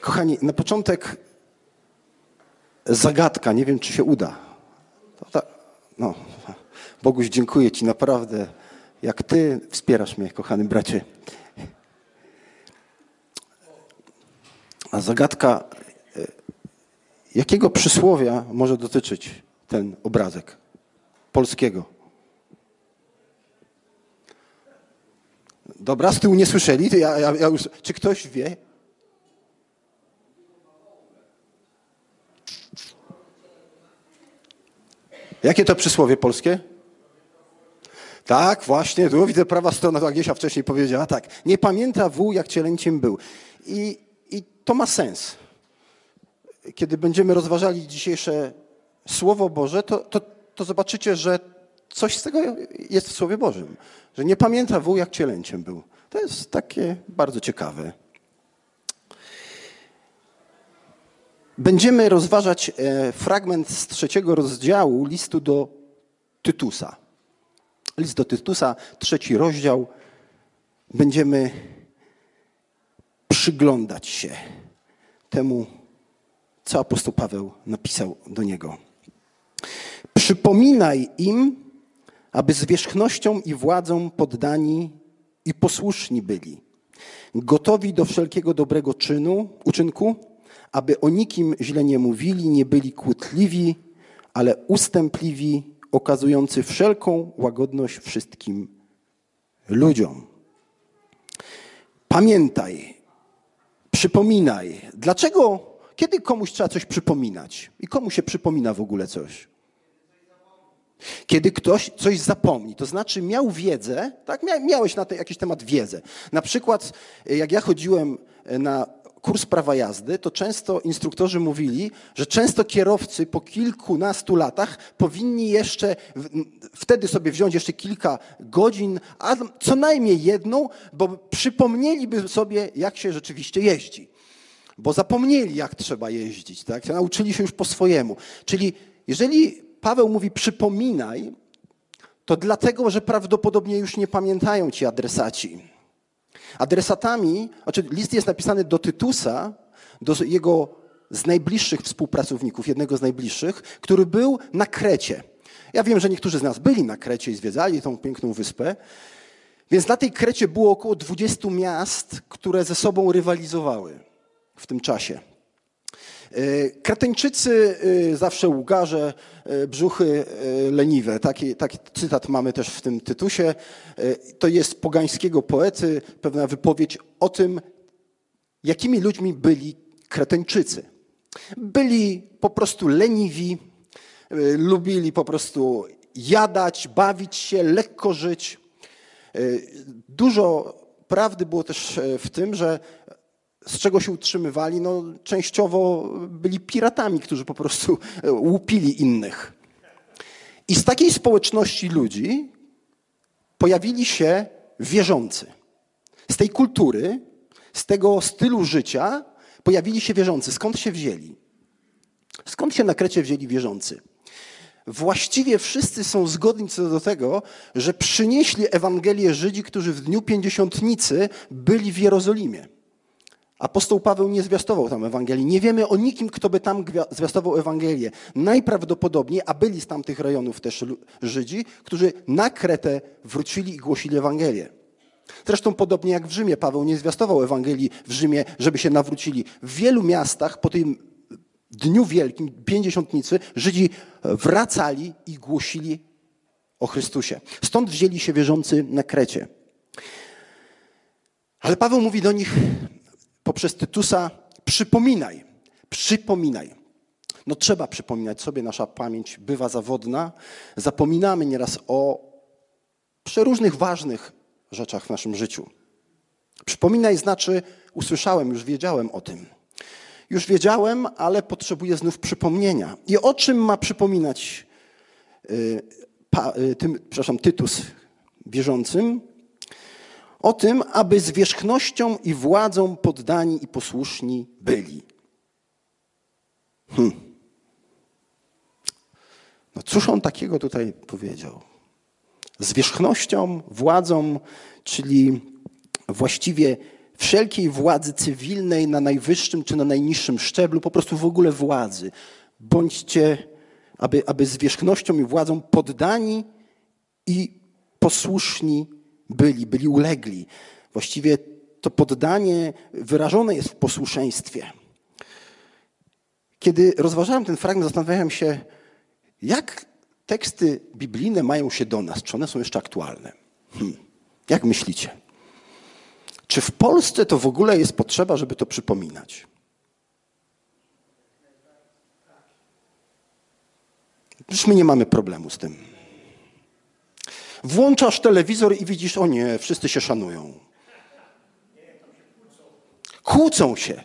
Kochani, na początek zagadka, nie wiem czy się uda. No, Boguś, dziękuję Ci naprawdę, jak Ty wspierasz mnie, kochany bracie. A zagadka, e, jakiego przysłowia może dotyczyć ten obrazek polskiego? Dobra, z tyłu nie słyszeli, ja, ja, ja już, czy ktoś wie? Jakie to przysłowie polskie? Tak, właśnie, tu widzę prawa strona, to Agniesia wcześniej powiedziała, tak. Nie pamięta wół, jak cielęciem był. I, I to ma sens. Kiedy będziemy rozważali dzisiejsze Słowo Boże, to, to, to zobaczycie, że coś z tego jest w Słowie Bożym. Że nie pamięta wół, jak cielęciem był. To jest takie bardzo ciekawe. Będziemy rozważać e, fragment z trzeciego rozdziału listu do Tytusa. List do Tytusa, trzeci rozdział. Będziemy przyglądać się temu, co apostoł Paweł napisał do niego. Przypominaj im, aby zwierzchnością i władzą poddani i posłuszni byli, gotowi do wszelkiego dobrego czynu, uczynku, aby o nikim źle nie mówili, nie byli kłótliwi, ale ustępliwi, okazujący wszelką łagodność wszystkim ludziom. Pamiętaj, przypominaj. Dlaczego, kiedy komuś trzeba coś przypominać? I komu się przypomina w ogóle coś? Kiedy ktoś coś zapomni, to znaczy miał wiedzę, tak? miałeś na ten, jakiś temat wiedzę. Na przykład, jak ja chodziłem na kurs prawa jazdy, to często instruktorzy mówili, że często kierowcy po kilkunastu latach powinni jeszcze wtedy sobie wziąć jeszcze kilka godzin, a co najmniej jedną, bo przypomnieliby sobie, jak się rzeczywiście jeździ. Bo zapomnieli, jak trzeba jeździć, tak? Nauczyli się już po swojemu. Czyli jeżeli Paweł mówi przypominaj, to dlatego, że prawdopodobnie już nie pamiętają ci adresaci. Adresatami, znaczy list jest napisany do Tytusa, do jego z najbliższych współpracowników, jednego z najbliższych, który był na Krecie. Ja wiem, że niektórzy z nas byli na Krecie i zwiedzali tą piękną wyspę. Więc na tej Krecie było około 20 miast, które ze sobą rywalizowały w tym czasie. E, Kreteńczycy e, zawsze łgarze, e, brzuchy leniwe. Taki, taki cytat mamy też w tym tytusie. To jest pogańskiego poety pewna wypowiedź o tym, jakimi ludźmi byli Kreteńczycy. Byli po prostu leniwi, lubili po prostu jadać, bawić się, lekko żyć. Dużo prawdy było też w tym, że z czego się utrzymywali? No, częściowo byli piratami, którzy po prostu e, łupili innych. I z takiej społeczności ludzi pojawili się wierzący. Z tej kultury, z tego stylu życia pojawili się wierzący. Skąd się wzięli? Skąd się na Krecie wzięli wierzący? Właściwie wszyscy są zgodni co do tego, że przynieśli Ewangelię Żydzi, którzy w dniu pięćdziesiątnicy byli w Jerozolimie. Apostoł Paweł nie zwiastował tam Ewangelii. Nie wiemy o nikim, kto by tam zwiastował Ewangelię. Najprawdopodobniej, a byli z tamtych rejonów też Żydzi, którzy na Kretę wrócili i głosili Ewangelię. Zresztą podobnie jak w Rzymie, Paweł nie zwiastował Ewangelii w Rzymie, żeby się nawrócili. W wielu miastach po tym dniu wielkim, pięćdziesiątnicy, Żydzi wracali i głosili o Chrystusie. Stąd wzięli się wierzący na Krecie. Ale Paweł mówi do nich, poprzez Tytusa przypominaj, przypominaj. No trzeba przypominać sobie, nasza pamięć bywa zawodna. Zapominamy nieraz o przeróżnych ważnych rzeczach w naszym życiu. Przypominaj znaczy usłyszałem, już wiedziałem o tym. Już wiedziałem, ale potrzebuję znów przypomnienia. I o czym ma przypominać y, pa, y, tym, przepraszam, Tytus wierzącym? O tym, aby zwierzchnością i władzą poddani i posłuszni byli. Hmm. No cóż on takiego tutaj powiedział? Zwierzchnością, władzą, czyli właściwie wszelkiej władzy cywilnej na najwyższym czy na najniższym szczeblu, po prostu w ogóle władzy. Bądźcie, aby, aby zwierzchnością i władzą poddani i posłuszni byli, byli ulegli. Właściwie to poddanie wyrażone jest w posłuszeństwie. Kiedy rozważałem ten fragment, zastanawiałem się, jak teksty biblijne mają się do nas, czy one są jeszcze aktualne. Hmm. Jak myślicie? Czy w Polsce to w ogóle jest potrzeba, żeby to przypominać? Przecież my nie mamy problemu z tym. Włączasz telewizor i widzisz, o nie, wszyscy się szanują. Kłócą się.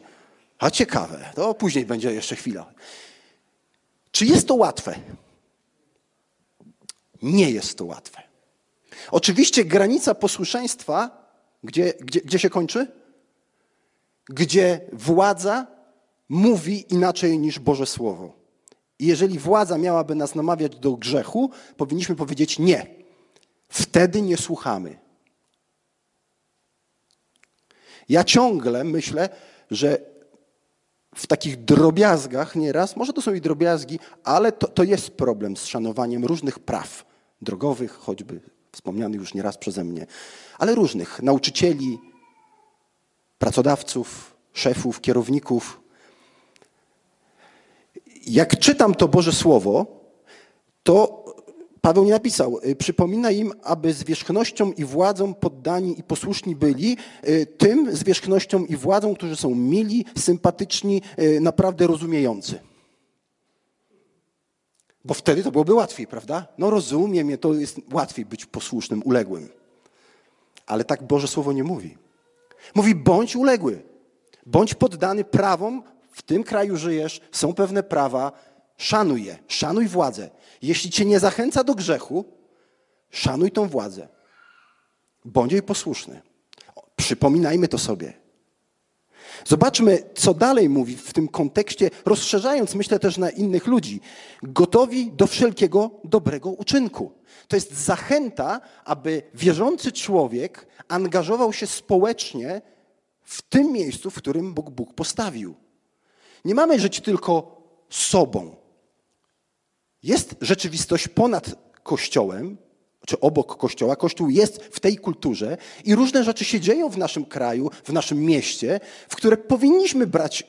A ciekawe, to później będzie jeszcze chwila. Czy jest to łatwe? Nie jest to łatwe. Oczywiście granica posłuszeństwa, gdzie, gdzie, gdzie się kończy? Gdzie władza mówi inaczej niż Boże Słowo. I jeżeli władza miałaby nas namawiać do grzechu, powinniśmy powiedzieć nie. Wtedy nie słuchamy. Ja ciągle myślę, że w takich drobiazgach nieraz, może to są i drobiazgi, ale to, to jest problem z szanowaniem różnych praw drogowych, choćby wspomnianych już nieraz przeze mnie, ale różnych nauczycieli, pracodawców, szefów, kierowników. Jak czytam to Boże Słowo, to Paweł nie napisał, y, przypomina im, aby zwierzchnością i władzą poddani i posłuszni byli, y, tym zwierzchnością i władzą, którzy są mili, sympatyczni, y, naprawdę rozumiejący. Bo wtedy to byłoby łatwiej, prawda? No rozumiem, to jest łatwiej być posłusznym, uległym. Ale tak Boże Słowo nie mówi. Mówi, bądź uległy, bądź poddany prawom, w tym kraju żyjesz, są pewne prawa, szanuj je, szanuj władzę. Jeśli cię nie zachęca do grzechu, szanuj tą władzę. Bądź jej posłuszny. Przypominajmy to sobie. Zobaczmy, co dalej mówi w tym kontekście, rozszerzając, myślę też na innych ludzi. Gotowi do wszelkiego dobrego uczynku. To jest zachęta, aby wierzący człowiek angażował się społecznie w tym miejscu, w którym Bóg Bóg postawił. Nie mamy żyć tylko sobą. Jest rzeczywistość ponad Kościołem, czy obok Kościoła. Kościół jest w tej kulturze i różne rzeczy się dzieją w naszym kraju, w naszym mieście, w które powinniśmy brać,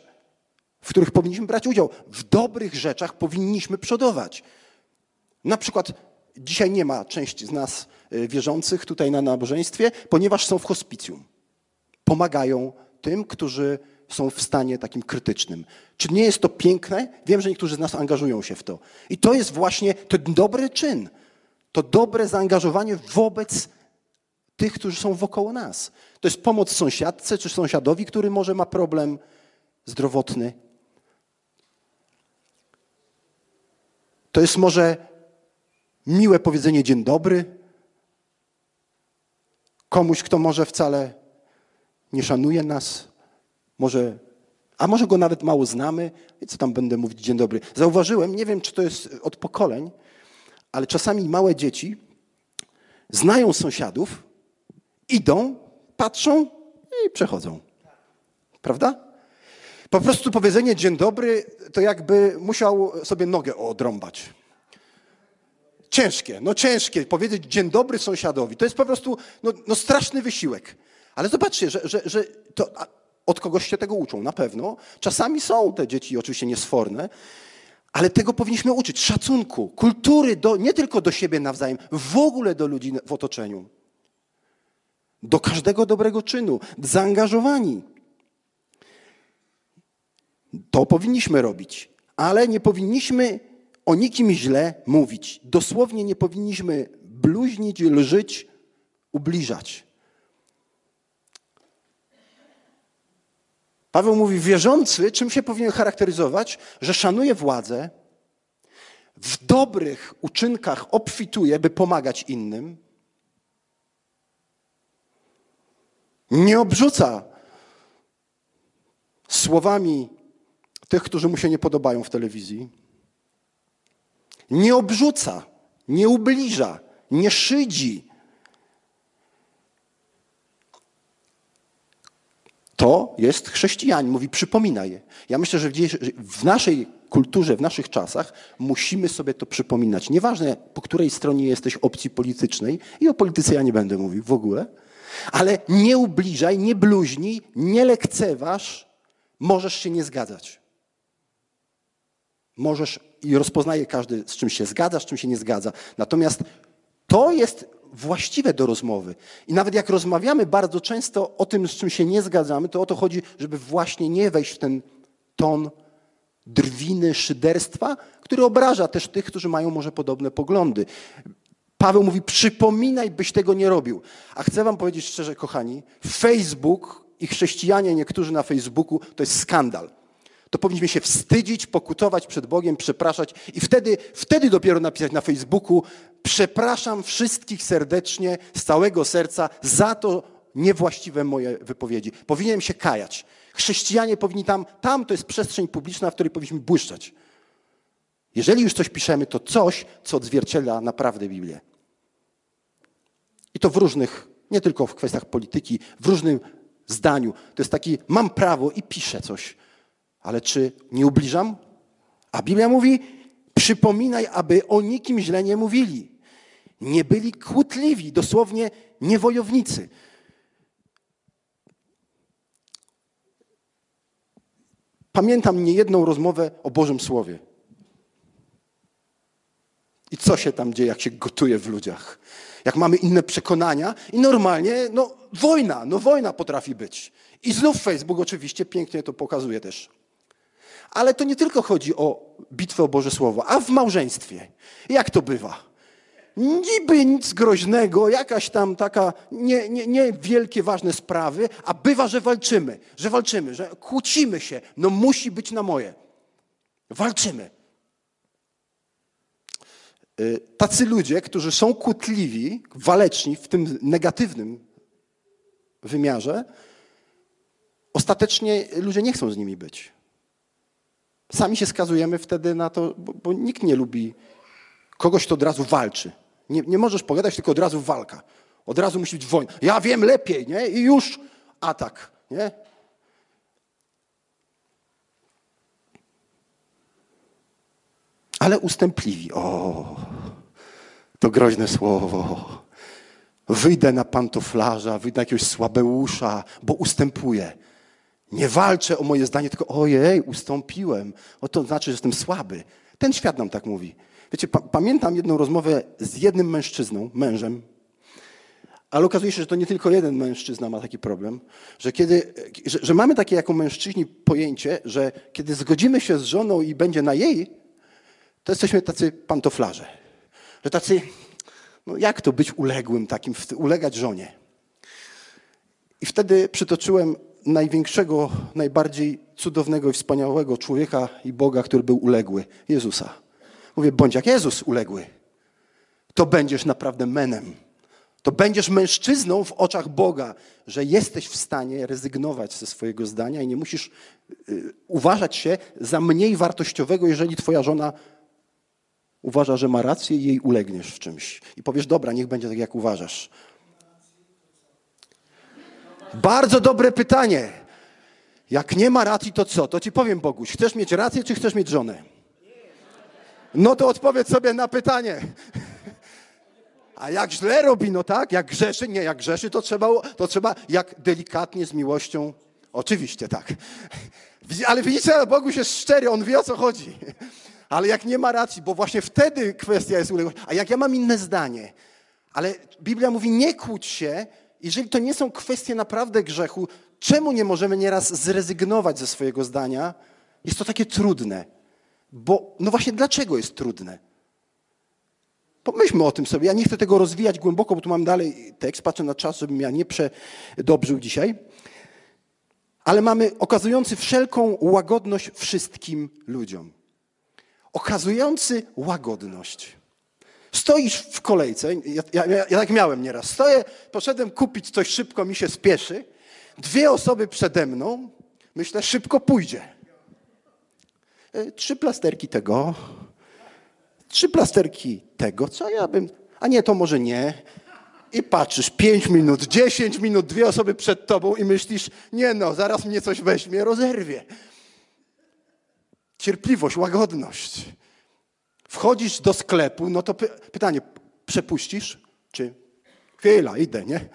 w których powinniśmy brać udział. W dobrych rzeczach powinniśmy przodować. Na przykład dzisiaj nie ma części z nas y, wierzących tutaj na nabożeństwie, ponieważ są w hospicjum. Pomagają tym, którzy są w stanie takim krytycznym. Czy nie jest to piękne? Wiem, że niektórzy z nas angażują się w to. I to jest właśnie ten dobry czyn. To dobre zaangażowanie wobec tych, którzy są wokoło nas. To jest pomoc sąsiadce czy sąsiadowi, który może ma problem zdrowotny. To jest może miłe powiedzenie dzień dobry komuś, kto może wcale nie szanuje nas, może, a może go nawet mało znamy. I co tam będę mówić dzień dobry? Zauważyłem, nie wiem, czy to jest od pokoleń, ale czasami małe dzieci znają sąsiadów, idą, patrzą i przechodzą. Prawda? Po prostu powiedzenie dzień dobry to jakby musiał sobie nogę odrąbać. Ciężkie, no ciężkie. Powiedzieć dzień dobry sąsiadowi to jest po prostu no, no straszny wysiłek. Ale zobaczcie, że, że, że to od kogoś się tego uczą, na pewno. Czasami są te dzieci oczywiście niesforne, ale tego powinniśmy uczyć. Szacunku, kultury do, nie tylko do siebie nawzajem, w ogóle do ludzi w otoczeniu. Do każdego dobrego czynu, zaangażowani. To powinniśmy robić, ale nie powinniśmy o nikim źle mówić. Dosłownie nie powinniśmy bluźnić, lżyć, ubliżać. Paweł mówi, wierzący czym się powinien charakteryzować? Że szanuje władzę, w dobrych uczynkach obfituje, by pomagać innym, nie obrzuca słowami tych, którzy mu się nie podobają w telewizji, nie obrzuca, nie ubliża, nie szydzi, To jest chrześcijanin, mówi przypominaj. Ja myślę, że w naszej kulturze, w naszych czasach musimy sobie to przypominać. Nieważne, po której stronie jesteś opcji politycznej, i o polityce ja nie będę mówił w ogóle, ale nie ubliżaj, nie bluźnij, nie lekceważ, możesz się nie zgadzać. Możesz i rozpoznaje każdy, z czym się zgadza, z czym się nie zgadza. Natomiast to jest właściwe do rozmowy. I nawet jak rozmawiamy bardzo często o tym, z czym się nie zgadzamy, to o to chodzi, żeby właśnie nie wejść w ten ton drwiny, szyderstwa, który obraża też tych, którzy mają może podobne poglądy. Paweł mówi, przypominaj, byś tego nie robił. A chcę wam powiedzieć szczerze, kochani, Facebook i chrześcijanie niektórzy na Facebooku to jest skandal. To powinniśmy się wstydzić, pokutować przed Bogiem, przepraszać i wtedy, wtedy dopiero napisać na Facebooku, przepraszam wszystkich serdecznie, z całego serca za to niewłaściwe moje wypowiedzi. Powinienem się kajać. Chrześcijanie powinni tam, tam to jest przestrzeń publiczna, w której powinniśmy błyszczeć. Jeżeli już coś piszemy, to coś, co odzwierciedla naprawdę Biblię. I to w różnych, nie tylko w kwestiach polityki, w różnym zdaniu. To jest taki, mam prawo i piszę coś. Ale czy nie ubliżam? A Biblia mówi, przypominaj, aby o nikim źle nie mówili. Nie byli kłótliwi, dosłownie niewojownicy. Pamiętam niejedną rozmowę o Bożym Słowie. I co się tam dzieje, jak się gotuje w ludziach? Jak mamy inne przekonania i normalnie, no wojna, no wojna potrafi być. I znów Facebook oczywiście pięknie to pokazuje też. Ale to nie tylko chodzi o bitwę o Boże Słowo, a w małżeństwie. Jak to bywa? Niby nic groźnego, jakaś tam taka nie, nie, nie wielkie, ważne sprawy, a bywa, że walczymy, że walczymy, że kłócimy się. No musi być na moje. Walczymy. Y, tacy ludzie, którzy są kłótliwi, waleczni w tym negatywnym wymiarze, ostatecznie ludzie nie chcą z nimi być. Sami się skazujemy wtedy na to, bo, bo nikt nie lubi kogoś, kto od razu walczy. Nie, nie możesz pogadać, tylko od razu walka. Od razu musi być wojna. Ja wiem lepiej, nie? I już atak, nie? Ale ustępliwi. O, to groźne słowo. Wyjdę na pantoflarza, wyjdę na jakiegoś słabeusza, bo ustępuję. Nie walczę o moje zdanie, tylko ojej, ustąpiłem. O to znaczy, że jestem słaby. Ten świat nam tak mówi. Wiecie, pa pamiętam jedną rozmowę z jednym mężczyzną, mężem, ale okazuje się, że to nie tylko jeden mężczyzna ma taki problem, że, kiedy, że, że mamy takie jako mężczyźni pojęcie, że kiedy zgodzimy się z żoną i będzie na jej, to jesteśmy tacy pantoflarze. Że tacy, no jak to być uległym takim, ulegać żonie. I wtedy przytoczyłem największego, najbardziej cudownego i wspaniałego człowieka i Boga, który był uległy, Jezusa. Mówię, bądź jak Jezus uległy. To będziesz naprawdę menem. To będziesz mężczyzną w oczach Boga, że jesteś w stanie rezygnować ze swojego zdania i nie musisz y, uważać się za mniej wartościowego, jeżeli twoja żona uważa, że ma rację i jej ulegniesz w czymś. I powiesz, dobra, niech będzie tak, jak uważasz. Bardzo dobre pytanie. Jak nie ma racji, to co? To ci powiem, Boguś, chcesz mieć rację, czy chcesz mieć żonę? No to odpowiedz sobie na pytanie. A jak źle robi, no tak, jak grzeszy, nie, jak grzeszy, to trzeba, to trzeba jak delikatnie, z miłością. Oczywiście tak. Ale widzicie, Boguś jest szczery, on wie o co chodzi. Ale jak nie ma racji, bo właśnie wtedy kwestia jest uległości. A jak ja mam inne zdanie, ale Biblia mówi, nie kłóć się, jeżeli to nie są kwestie naprawdę grzechu, czemu nie możemy nieraz zrezygnować ze swojego zdania? Jest to takie trudne. Bo, no właśnie, dlaczego jest trudne? Pomyślmy o tym sobie. Ja nie chcę tego rozwijać głęboko, bo tu mam dalej tekst, patrzę na czas, żebym ja nie przedobrzył dzisiaj. Ale mamy okazujący wszelką łagodność wszystkim ludziom. Okazujący łagodność. Stoisz w kolejce, ja, ja, ja, tak miałem nieraz, stoję, poszedłem kupić coś szybko, mi się spieszy, dwie osoby przede mną, myślę, szybko pójdzie. E, trzy plasterki tego, trzy plasterki tego, co ja bym, a nie, to może nie. I patrzysz, 5 minut, 10 minut, dwie osoby przed tobą i myślisz, nie no, zaraz mnie coś weźmie, rozerwie. Cierpliwość, łagodność. Wchodzisz do sklepu, no to py pytanie, przepuścisz? Czy chwila, idę, nie?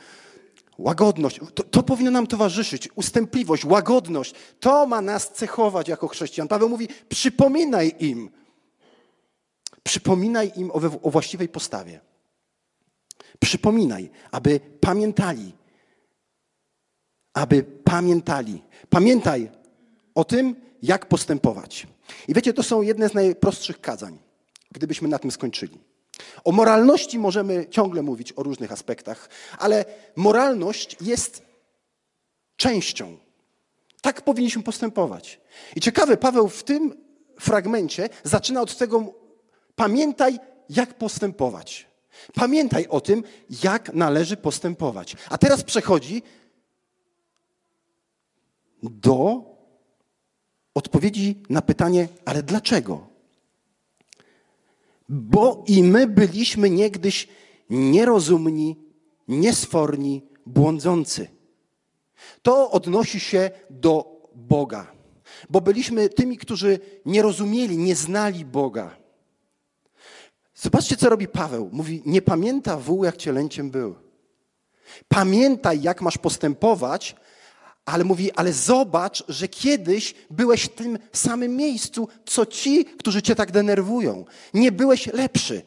Łagodność, to, to, powinno nam towarzyszyć. Ustępliwość, łagodność. To ma nas cechować jako chrześcijan. Paweł mówi: przypominaj im. Przypominaj im o, o właściwej postawie. Przypominaj, aby pamiętali. Aby pamiętali. Pamiętaj o tym, jak postępować. I wiecie, to są jedne z najprostszych kazań, gdybyśmy na tym skończyli. O moralności możemy ciągle mówić o różnych aspektach, ale moralność jest częścią. Tak powinniśmy postępować. I ciekawe, Paweł w tym fragmencie zaczyna od tego: pamiętaj, jak postępować. Pamiętaj o tym, jak należy postępować. A teraz przechodzi do odpowiedzi na pytanie, ale dlaczego? Bo i my byliśmy niegdyś nierozumni, niesforni, błądzący. To odnosi się do Boga, bo byliśmy tymi, którzy nie rozumieli, nie znali Boga. Zobaczcie, co robi Paweł. Mówi, nie pamięta wół, jak cielęciem był. Pamiętaj, jak masz postępować, ale mówi, ale zobacz, że kiedyś byłeś w tym samym miejscu, co ci, którzy cię tak denerwują. Nie byłeś lepszy.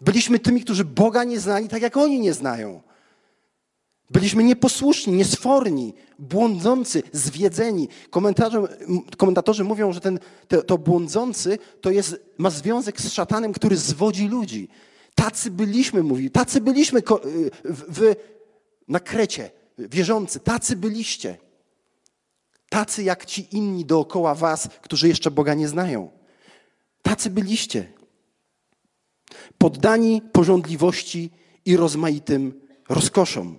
Byliśmy tymi, którzy Boga nie znali, tak jak oni nie znają. Byliśmy nieposłuszni, niesforni, błądzący, zwiedzeni. Komentatorzy, mówią, że ten, to, to błądzący to jest, ma związek z szatanem, który zwodzi ludzi. Tacy byliśmy, mówi, tacy byliśmy w, w, na Krecie wierzący, tacy byliście. Tacy jak ci inni dookoła was, którzy jeszcze Boga nie znają. Tacy byliście. Poddani porządliwości i rozmaitym rozkoszom.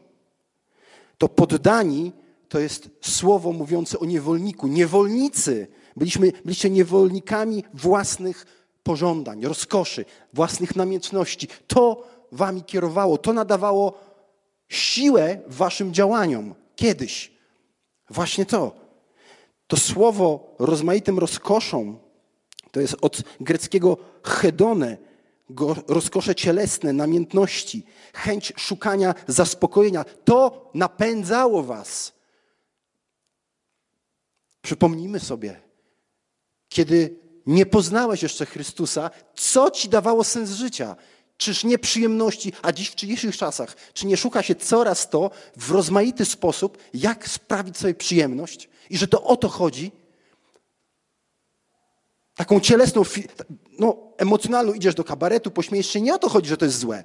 To poddani to jest słowo mówiące o niewolniku. Niewolnicy. Byliśmy, byliście niewolnikami własnych pożądań, rozkoszy, własnych namiętności. To wami kierowało, to nadawało siłę waszym działaniom. Kiedyś. Właśnie to. To słowo rozmaitym rozkoszom, to jest od greckiego hedone, rozkosze cielesne, namiętności, chęć szukania zaspokojenia. To napędzało was. Przypomnijmy sobie, kiedy nie poznałeś jeszcze Chrystusa, co ci dawało sens życia? Czyż nie przyjemności, a dziś w dzisiejszych czasach, czy nie szuka się coraz to w rozmaity sposób, jak sprawić sobie przyjemność i że to o to chodzi? Taką cielesną, no, emocjonalną idziesz do kabaretu, pośmiejesz się, nie o to chodzi, że to jest złe.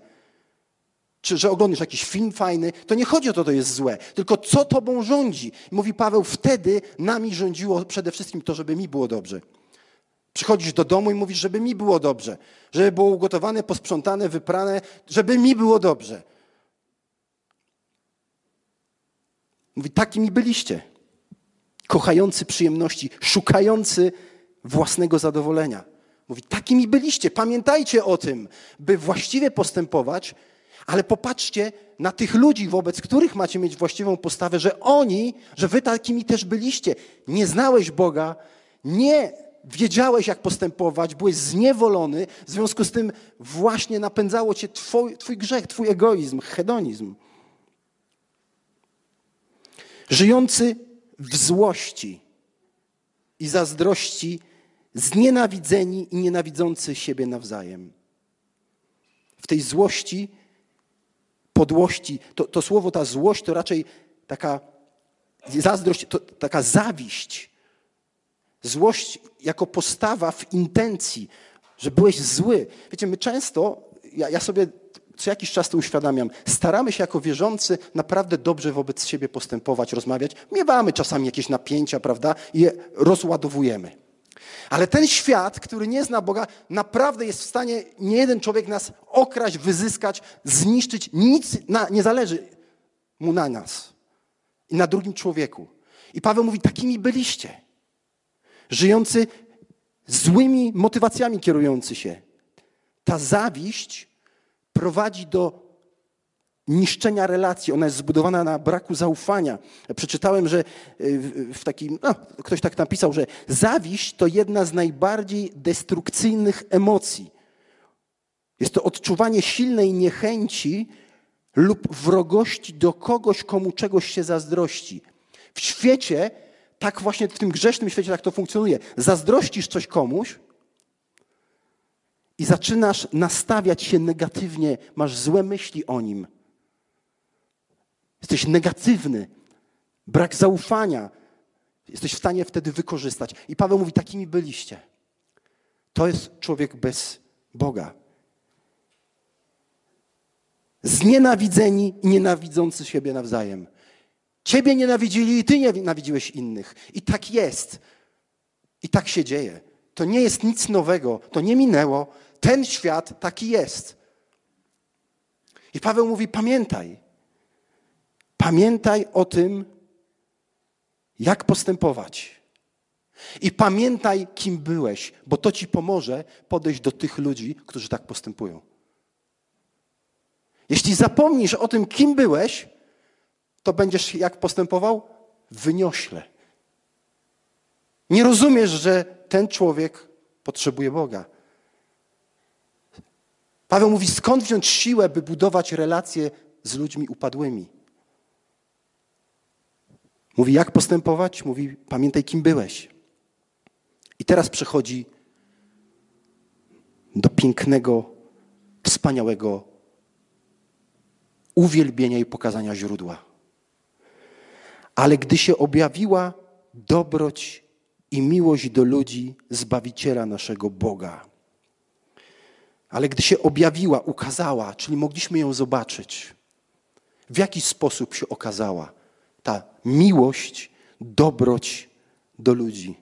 Czy że oglądasz jakiś film fajny, to nie chodzi o to, że to jest złe, tylko co tobą rządzi. Mówi Paweł, wtedy nami rządziło przede wszystkim to, żeby mi było dobrze. Przychodzisz do domu i mówisz, żeby mi było dobrze, żeby było ugotowane, posprzątane, wyprane, żeby mi było dobrze. Mówi, takimi byliście. Kochający przyjemności, szukający własnego zadowolenia. Mówi, takimi byliście. Pamiętajcie o tym, by właściwie postępować, ale popatrzcie na tych ludzi, wobec których macie mieć właściwą postawę, że oni, że wy takimi też byliście. Nie znałeś Boga, nie wiedziałeś, jak postępować, byłeś zniewolony, w związku z tym właśnie napędzało cię twój, twój grzech, twój egoizm, hedonizm. Żyjący w złości i zazdrości, znienawidzeni i nienawidzący siebie nawzajem. W tej złości, podłości, to, to słowo, ta złość to raczej taka zazdrość, to taka zawiść, Złość jako postawa w intencji, że byłeś zły. Wiecie, my często, ja, ja sobie co jakiś czas to uświadamiam, staramy się jako wierzący naprawdę dobrze wobec siebie postępować, rozmawiać. Miewamy czasami jakieś napięcia, prawda, i je rozładowujemy. Ale ten świat, który nie zna Boga, naprawdę jest w stanie nie jeden człowiek nas okraść, wyzyskać, zniszczyć. Nic na, nie zależy mu na nas i na drugim człowieku. I Paweł mówi, takimi byliście żyjący złymi motywacjami kierujący się. Ta zawiść prowadzi do niszczenia relacji, ona jest zbudowana na braku zaufania. Przeczytałem, że y, w takim, no, ktoś tak napisał, że zawiść to jedna z najbardziej destrukcyjnych emocji. Jest to odczuwanie silnej niechęci lub wrogości do kogoś, komu czegoś się zazdrości. W świecie, tak właśnie w tym grzesznym świecie tak to funkcjonuje. Zazdrościsz coś komuś i zaczynasz nastawiać się negatywnie, masz złe myśli o nim. Jesteś negatywny, brak zaufania. Jesteś w stanie wtedy wykorzystać. I Paweł mówi, takimi byliście. To jest człowiek bez Boga. Znienawidzeni i nienawidzący siebie nawzajem. Ciebie nienawidzili i ty nienawidziłeś innych. I tak jest. I tak się dzieje. To nie jest nic nowego, to nie minęło. Ten świat taki jest. I Paweł mówi: pamiętaj. Pamiętaj o tym, jak postępować. I pamiętaj, kim byłeś, bo to ci pomoże podejść do tych ludzi, którzy tak postępują. Jeśli zapomnisz o tym, kim byłeś, to będziesz jak postępował? Wyniośle. Nie rozumiesz, że ten człowiek potrzebuje Boga. Paweł mówi, skąd wziąć siłę, by budować relacje z ludźmi upadłymi? Mówi, jak postępować? Mówi, pamiętaj, kim byłeś. I teraz przechodzi do pięknego, wspaniałego uwielbienia i pokazania źródła. Ale gdy się objawiła dobroć i miłość do ludzi, Zbawiciela naszego Boga. Ale gdy się objawiła, ukazała, czyli mogliśmy ją zobaczyć, w jaki sposób się okazała ta miłość, dobroć do ludzi.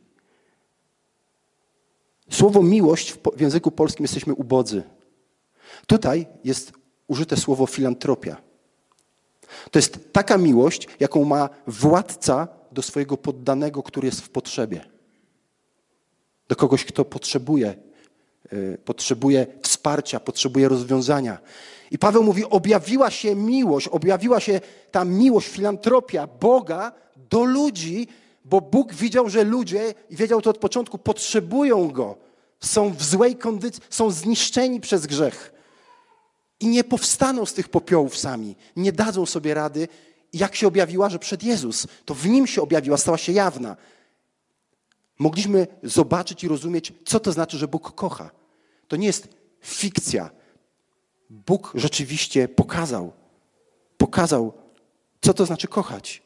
Słowo miłość w języku polskim jesteśmy ubodzy. Tutaj jest użyte słowo filantropia. To jest taka miłość, jaką ma władca do swojego poddanego, który jest w potrzebie. Do kogoś, kto potrzebuje, yy, potrzebuje wsparcia, potrzebuje rozwiązania. I Paweł mówi: objawiła się miłość, objawiła się ta miłość, filantropia Boga do ludzi, bo Bóg widział, że ludzie, i wiedział to od początku, potrzebują Go. Są w złej kondycji, są zniszczeni przez grzech. I nie powstaną z tych popiołów sami, nie dadzą sobie rady. Jak się objawiła, że przed Jezus, to w nim się objawiła, stała się jawna. Mogliśmy zobaczyć i rozumieć, co to znaczy, że Bóg kocha. To nie jest fikcja. Bóg rzeczywiście pokazał, pokazał, co to znaczy kochać.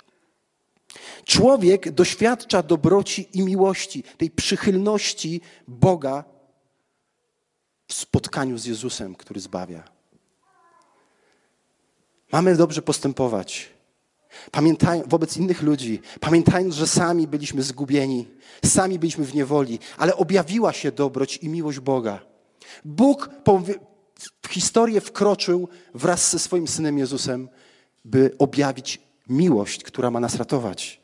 Człowiek doświadcza dobroci i miłości, tej przychylności Boga w spotkaniu z Jezusem, który zbawia. Mamy dobrze postępować. Pamiętaj, wobec innych ludzi, pamiętając, że sami byliśmy zgubieni, sami byliśmy w niewoli, ale objawiła się dobroć i miłość Boga. Bóg w historię wkroczył wraz ze swoim synem Jezusem, by objawić miłość, która ma nas ratować.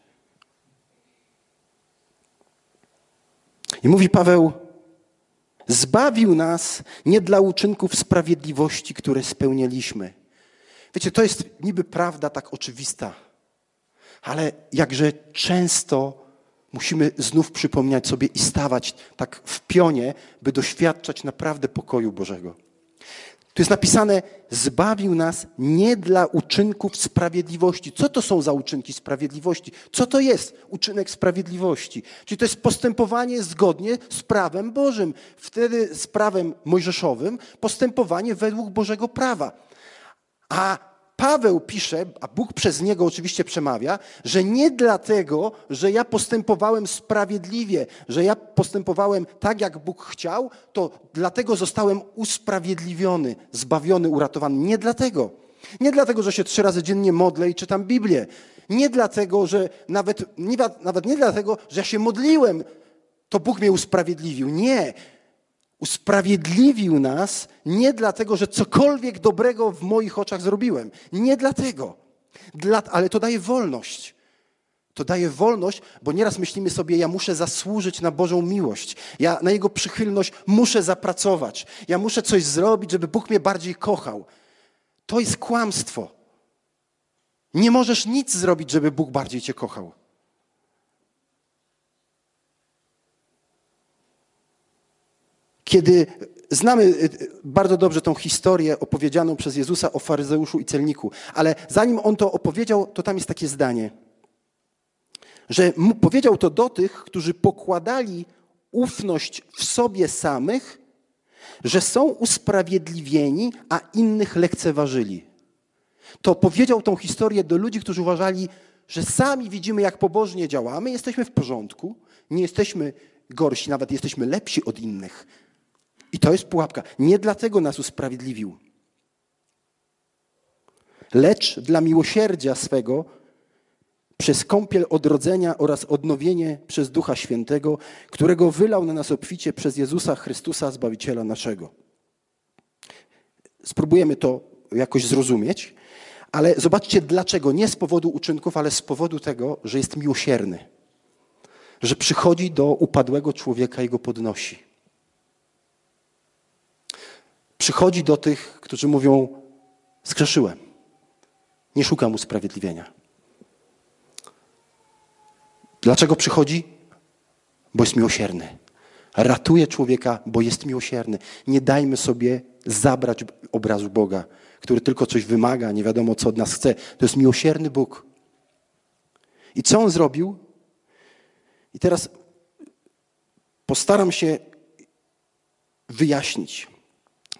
I mówi Paweł, zbawił nas nie dla uczynków sprawiedliwości, które spełnialiśmy Wiecie, to jest niby prawda tak oczywista, ale jakże często musimy znów przypominać sobie i stawać tak w pionie, by doświadczać naprawdę pokoju Bożego. Tu jest napisane, zbawił nas nie dla uczynków sprawiedliwości. Co to są za uczynki sprawiedliwości? Co to jest uczynek sprawiedliwości? Czyli to jest postępowanie zgodnie z prawem Bożym. Wtedy z prawem mojżeszowym postępowanie według Bożego prawa. A Paweł pisze, a Bóg przez niego oczywiście przemawia, że nie dlatego, że ja postępowałem sprawiedliwie, że ja postępowałem tak, jak Bóg chciał, to dlatego zostałem usprawiedliwiony, zbawiony, uratowany. Nie dlatego. Nie dlatego, że się trzy razy dziennie modlę i czytam Biblię. Nie dlatego, że nawet nawet nie dlatego, że ja się modliłem, to Bóg mnie usprawiedliwił. Nie. Usprawiedliwił nas nie dlatego, że cokolwiek dobrego w moich oczach zrobiłem. Nie dlatego. Dla, ale to daje wolność. To daje wolność, bo nieraz myślimy sobie, ja muszę zasłużyć na Bożą miłość. Ja na Jego przychylność muszę zapracować. Ja muszę coś zrobić, żeby Bóg mnie bardziej kochał. To jest kłamstwo. Nie możesz nic zrobić, żeby Bóg bardziej cię kochał. Kiedy znamy y, bardzo dobrze tą historię opowiedzianą przez Jezusa o faryzeuszu i celniku, ale zanim on to opowiedział, to tam jest takie zdanie, że powiedział to do tych, którzy pokładali ufność w sobie samych, że są usprawiedliwieni, a innych lekceważyli. To powiedział tą historię do ludzi, którzy uważali, że sami widzimy, jak pobożnie działamy, jesteśmy w porządku, nie jesteśmy gorsi, nawet jesteśmy lepsi od innych. I to jest pułapka. Nie dlatego nas usprawiedliwił, lecz dla miłosierdzia swego przez kąpiel odrodzenia oraz odnowienie przez Ducha Świętego, którego wylał na nas obficie przez Jezusa Chrystusa, Zbawiciela naszego. Spróbujemy to jakoś zrozumieć, ale zobaczcie dlaczego. Nie z powodu uczynków, ale z powodu tego, że jest miłosierny. Że przychodzi do upadłego człowieka i go podnosi. Przychodzi do tych, którzy mówią: Skrzeszyłem. Nie szukam usprawiedliwienia. Dlaczego przychodzi? Bo jest miłosierny. Ratuje człowieka, bo jest miłosierny. Nie dajmy sobie zabrać obrazu Boga, który tylko coś wymaga, nie wiadomo co od nas chce. To jest miłosierny Bóg. I co on zrobił? I teraz postaram się wyjaśnić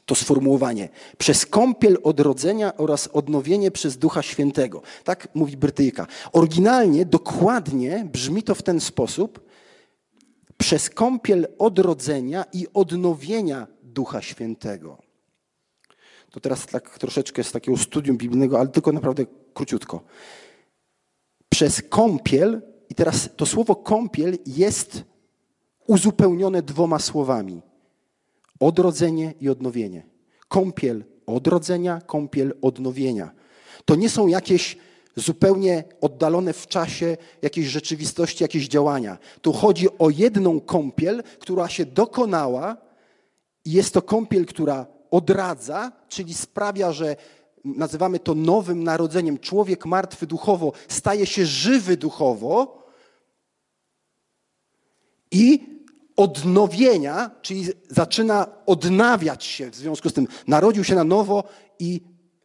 to sformułowanie. Przez kąpiel odrodzenia oraz odnowienie przez Ducha Świętego. Tak mówi Brytyjka. Oryginalnie, dokładnie brzmi to w ten sposób. Przez kąpiel odrodzenia i odnowienia Ducha Świętego. To teraz tak troszeczkę z takiego studium biblijnego, ale tylko naprawdę króciutko. Przez kąpiel, i teraz to słowo kąpiel jest uzupełnione dwoma słowami Odrodzenie i odnowienie. Kąpiel odrodzenia, kąpiel odnowienia. To nie są jakieś zupełnie oddalone w czasie jakiejś rzeczywistości, jakieś działania. Tu chodzi o jedną kąpiel, która się dokonała i jest to kąpiel, która odradza, czyli sprawia, że nazywamy to nowym narodzeniem. Człowiek martwy duchowo staje się żywy duchowo i odnowienia, czyli zaczyna odnawiać się w związku z tym. Narodził się na nowo i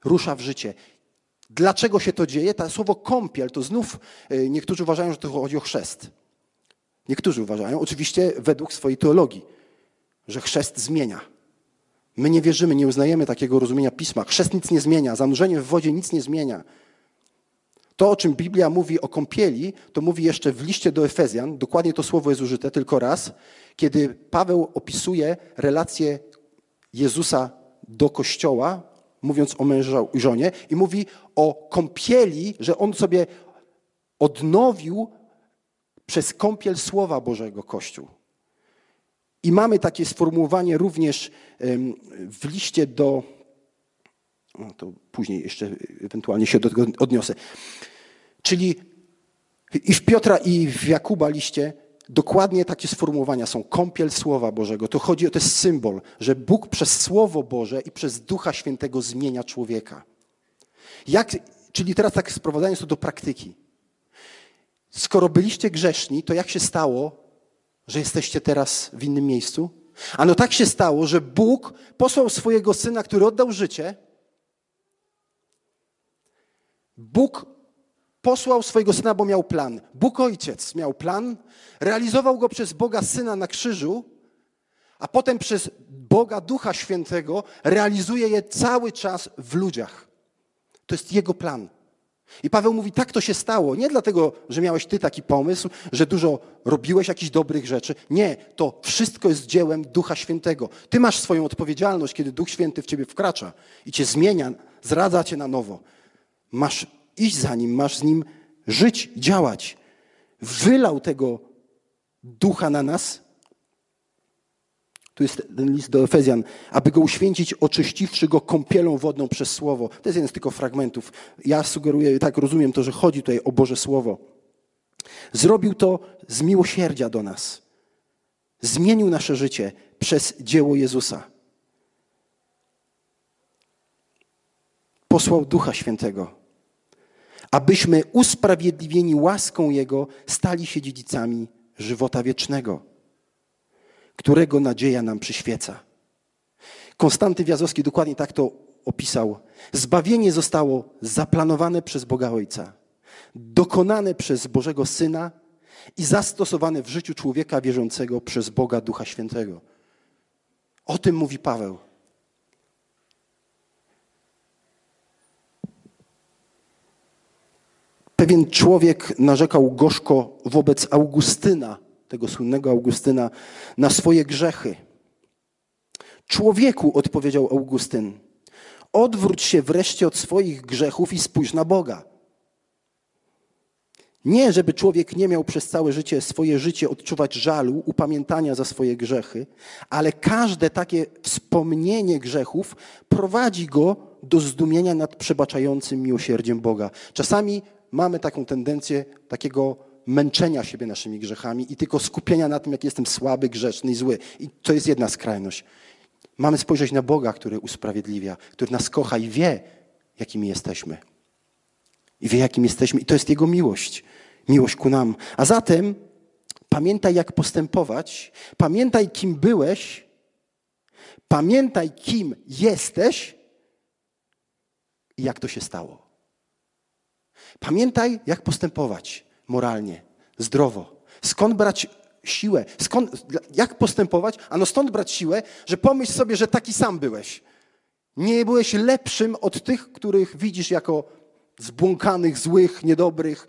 rusza w życie. Dlaczego się to dzieje? To słowo kąpiel, to znów y, niektórzy uważają, że to chodzi o chrzest. Niektórzy uważają, oczywiście według swojej teologii, że chrzest zmienia. My nie wierzymy, nie uznajemy takiego rozumienia pisma. Chrzest nic nie zmienia, zanurzenie w wodzie nic nie zmienia. To, o czym Biblia mówi o kąpieli, to mówi jeszcze w liście do Efezjan, dokładnie to słowo jest użyte tylko raz, kiedy Paweł opisuje relację Jezusa do Kościoła, mówiąc o mężu i żonie, i mówi o kąpieli, że on sobie odnowił przez kąpiel Słowa Bożego Kościół. I mamy takie sformułowanie również w liście do. No to później jeszcze ewentualnie się do tego odniosę. Czyli i w Piotra, i w Jakuba liście dokładnie takie sformułowania są. Kąpiel Słowa Bożego. To chodzi o to jest symbol, że Bóg przez Słowo Boże i przez Ducha Świętego zmienia człowieka. Jak, czyli teraz tak sprowadzając to do praktyki. Skoro byliście grzeszni, to jak się stało, że jesteście teraz w innym miejscu? Ano tak się stało, że Bóg posłał swojego Syna, który oddał życie. Bóg posłał swojego syna, bo miał plan. Bóg Ojciec miał plan, realizował go przez Boga Syna na krzyżu, a potem przez Boga Ducha Świętego realizuje je cały czas w ludziach. To jest Jego plan. I Paweł mówi, tak to się stało. Nie dlatego, że miałeś ty taki pomysł, że dużo robiłeś jakichś dobrych rzeczy. Nie, to wszystko jest dziełem Ducha Świętego. Ty masz swoją odpowiedzialność, kiedy Duch Święty w ciebie wkracza i cię zmienia, zradza cię na nowo. Masz iść za Nim, masz z Nim żyć, działać. Wylał tego ducha na nas. Tu jest ten list do Efezjan, aby go uświęcić, oczyściwszy go kąpielą wodną przez Słowo. To jest jeden z tylko fragmentów. Ja sugeruję, tak rozumiem to, że chodzi tutaj o Boże Słowo. Zrobił to z miłosierdzia do nas. Zmienił nasze życie przez dzieło Jezusa. Posłał Ducha Świętego abyśmy usprawiedliwieni łaską Jego stali się dziedzicami żywota wiecznego, którego nadzieja nam przyświeca. Konstanty Wiazowski dokładnie tak to opisał. Zbawienie zostało zaplanowane przez Boga Ojca, dokonane przez Bożego Syna i zastosowane w życiu człowieka wierzącego przez Boga Ducha Świętego. O tym mówi Paweł. Pewien człowiek narzekał gorzko wobec Augustyna, tego słynnego Augustyna, na swoje grzechy. Człowieku, odpowiedział Augustyn, odwróć się wreszcie od swoich grzechów i spójrz na Boga. Nie, żeby człowiek nie miał przez całe życie, swoje życie odczuwać żalu, upamiętania za swoje grzechy, ale każde takie wspomnienie grzechów prowadzi go do zdumienia nad przebaczającym miłosierdziem Boga. Czasami mamy taką tendencję takiego męczenia siebie naszymi grzechami i tylko skupienia na tym, jak jestem słaby, grzeszny i zły. I to jest jedna skrajność. Mamy spojrzeć na Boga, który usprawiedliwia, który nas kocha i wie, jakimi jesteśmy. I wie, jakim jesteśmy. I to jest Jego miłość. Miłość ku nam. A zatem pamiętaj, jak postępować. Pamiętaj, kim byłeś. Pamiętaj, kim jesteś i jak to się stało. Pamiętaj, jak postępować moralnie, zdrowo. Skąd brać siłę? Skąd, jak postępować? Ano stąd brać siłę, że pomyśl sobie, że taki sam byłeś. Nie byłeś lepszym od tych, których widzisz jako zbłąkanych, złych, niedobrych,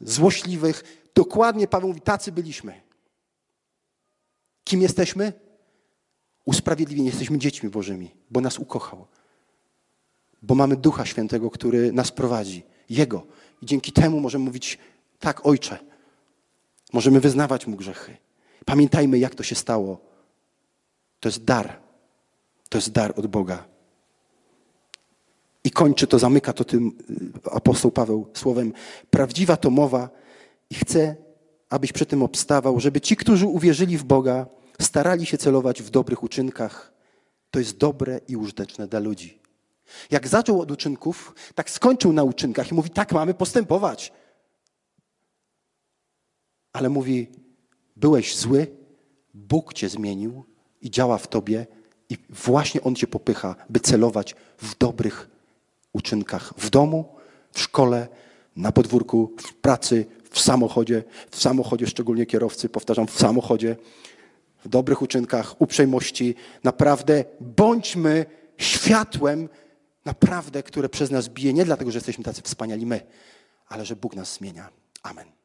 złośliwych. Dokładnie Paweł mówi, tacy byliśmy. Kim jesteśmy? Usprawiedliwieni jesteśmy dziećmi Bożymi, bo nas ukochał. Bo mamy Ducha Świętego, który nas prowadzi. Jego. I dzięki temu możemy mówić, tak, Ojcze. Możemy wyznawać Mu grzechy. Pamiętajmy, jak to się stało. To jest dar. To jest dar od Boga. I kończy to, zamyka to tym y, apostoł Paweł słowem: Prawdziwa to mowa i chcę, abyś przy tym obstawał, żeby ci, którzy uwierzyli w Boga, starali się celować w dobrych uczynkach. To jest dobre i użyteczne dla ludzi. Jak zaczął od uczynków, tak skończył na uczynkach i mówi: Tak mamy postępować. Ale mówi: Byłeś zły, Bóg cię zmienił i działa w tobie, i właśnie On cię popycha, by celować w dobrych uczynkach w domu, w szkole, na podwórku, w pracy, w samochodzie, w samochodzie szczególnie kierowcy, powtarzam, w samochodzie, w dobrych uczynkach, uprzejmości. Naprawdę bądźmy światłem, naprawdę, które przez nas bije, nie dlatego, że jesteśmy tacy wspaniali my, ale że Bóg nas zmienia. Amen.